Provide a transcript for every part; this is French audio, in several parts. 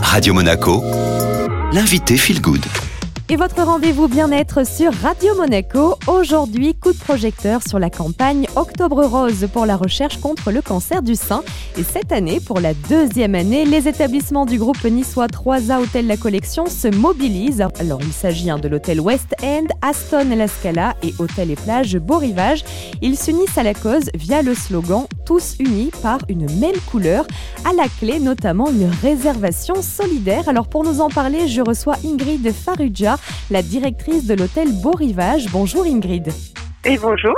Radio Monaco, l'invité Feel Good. Et votre rendez-vous bien-être sur Radio Monaco. Aujourd'hui, coup de projecteur sur la campagne Octobre Rose pour la recherche contre le cancer du sein. Et cette année, pour la deuxième année, les établissements du groupe niçois 3A Hôtel La Collection se mobilisent. Alors, il s'agit hein, de l'hôtel West End, Aston La Scala et Hôtel et Plage Beau Rivage. Ils s'unissent à la cause via le slogan Tous unis par une même couleur. À la clé, notamment une réservation solidaire. Alors, pour nous en parler, je reçois Ingrid Faruja la directrice de l'hôtel Beau Rivage. Bonjour Ingrid. Et bonjour.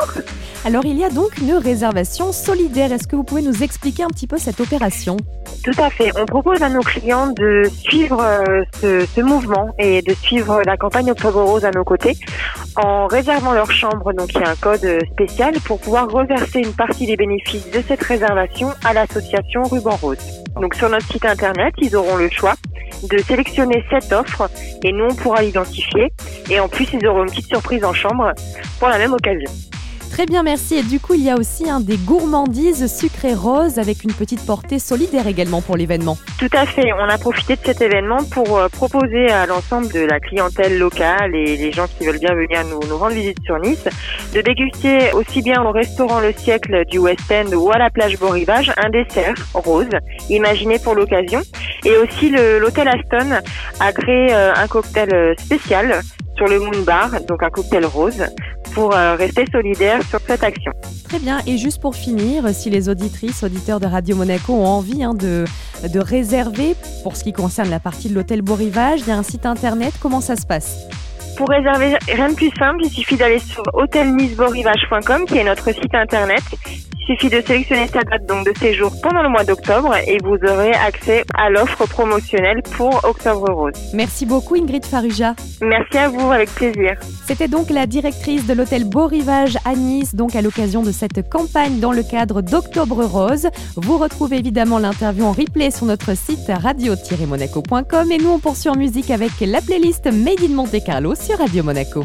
Alors il y a donc une réservation solidaire. Est-ce que vous pouvez nous expliquer un petit peu cette opération? Tout à fait. On propose à nos clients de suivre euh, ce, mouvement et de suivre la campagne Octobre Rose à nos côtés en réservant leur chambre. Donc il y a un code spécial pour pouvoir reverser une partie des bénéfices de cette réservation à l'association Ruban Rose. Donc sur notre site internet, ils auront le choix de sélectionner cette offre et nous on pourra l'identifier. Et en plus, ils auront une petite surprise en chambre pour la même occasion. Très bien, merci. Et du coup, il y a aussi un des gourmandises sucrées roses avec une petite portée solidaire également pour l'événement. Tout à fait. On a profité de cet événement pour euh, proposer à l'ensemble de la clientèle locale et les gens qui veulent bien venir nous, nous rendre visite sur Nice de déguster aussi bien au restaurant Le Siècle du West End ou à la plage Beau Rivage un dessert rose imaginé pour l'occasion. Et aussi l'hôtel Aston a créé euh, un cocktail euh, spécial sur le Moon Bar, donc un cocktail rose, pour euh, rester solidaire sur cette action. Très bien. Et juste pour finir, si les auditrices, auditeurs de Radio Monaco ont envie hein, de, de réserver, pour ce qui concerne la partie de l'hôtel Beau Rivage, il y a un site internet. Comment ça se passe? Pour réserver, rien de plus simple, il suffit d'aller sur hôtelnicebeaurivage.com qui est notre site internet suffit de sélectionner sa date donc de séjour pendant le mois d'octobre et vous aurez accès à l'offre promotionnelle pour Octobre Rose. Merci beaucoup Ingrid Faruja. Merci à vous, avec plaisir. C'était donc la directrice de l'hôtel Beau Rivage à Nice, donc à l'occasion de cette campagne dans le cadre d'Octobre Rose. Vous retrouvez évidemment l'interview en replay sur notre site radio-monaco.com et nous on poursuit en musique avec la playlist Made in Monte Carlo sur Radio Monaco.